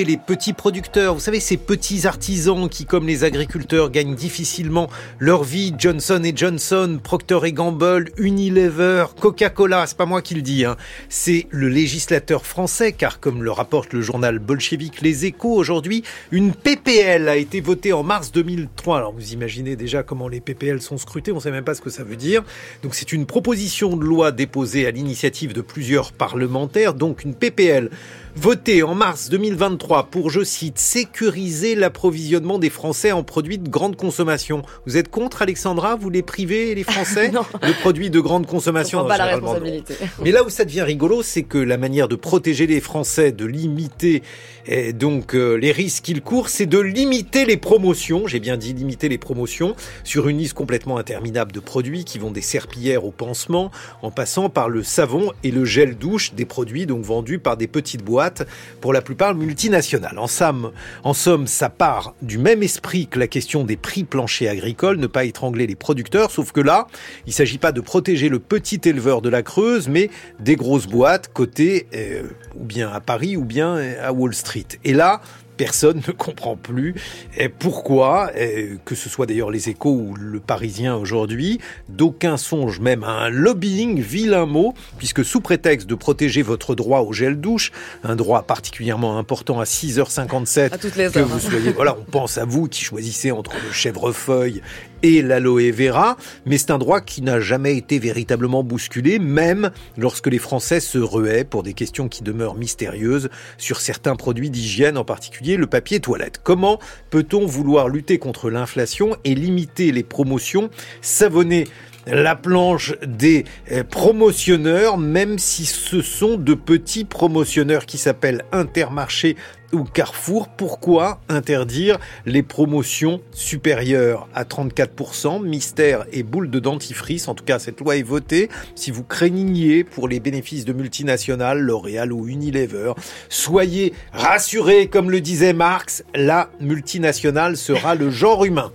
Et les petits producteurs, vous savez, ces petits artisans qui, comme les agriculteurs, gagnent difficilement leur vie, Johnson Johnson, Procter Gamble, Unilever, Coca-Cola, c'est pas moi qui le dis, hein. c'est le législateur français, car comme le rapporte le journal bolchevique Les Échos aujourd'hui, une PPL a été votée en mars 2003. Alors vous imaginez déjà comment les PPL sont scrutés, on sait même pas ce que ça veut dire. Donc c'est une proposition de loi déposée à l'initiative de plusieurs parlementaires, donc une PPL voté en mars 2023 pour, je cite, sécuriser l'approvisionnement des Français en produits de grande consommation. Vous êtes contre, Alexandra? Vous les privez, les Français, de produits de grande consommation? Pas la responsabilité. Mais là où ça devient rigolo, c'est que la manière de protéger les Français, de limiter et donc euh, les risques qu'ils courent, c'est de limiter les promotions, j'ai bien dit limiter les promotions, sur une liste complètement interminable de produits qui vont des serpillères au pansement, en passant par le savon et le gel douche, des produits donc vendus par des petites boîtes pour la plupart multinationales. En somme, ça part du même esprit que la question des prix planchers agricoles, ne pas étrangler les producteurs, sauf que là, il ne s'agit pas de protéger le petit éleveur de la Creuse, mais des grosses boîtes cotées euh, ou bien à Paris ou bien à Wall Street. Et là, personne ne comprend plus. Pourquoi, que ce soit d'ailleurs les échos ou le Parisien aujourd'hui, d'aucuns songent même à un lobbying, vilain mot, puisque sous prétexte de protéger votre droit au gel douche, un droit particulièrement important à 6h57, que vous soyez, voilà, on pense à vous qui choisissez entre le chèvrefeuille et l'aloe vera, mais c'est un droit qui n'a jamais été véritablement bousculé, même lorsque les Français se ruaient pour des questions qui demeurent mystérieuses sur certains produits d'hygiène, en particulier le papier toilette. Comment peut-on vouloir lutter contre l'inflation et limiter les promotions? Savonnées la planche des euh, promotionneurs, même si ce sont de petits promotionneurs qui s'appellent Intermarché ou Carrefour. Pourquoi interdire les promotions supérieures à 34% Mystère et boule de dentifrice. En tout cas, cette loi est votée. Si vous craignez pour les bénéfices de multinationales, L'Oréal ou Unilever, soyez rassurés, comme le disait Marx, la multinationale sera le genre humain.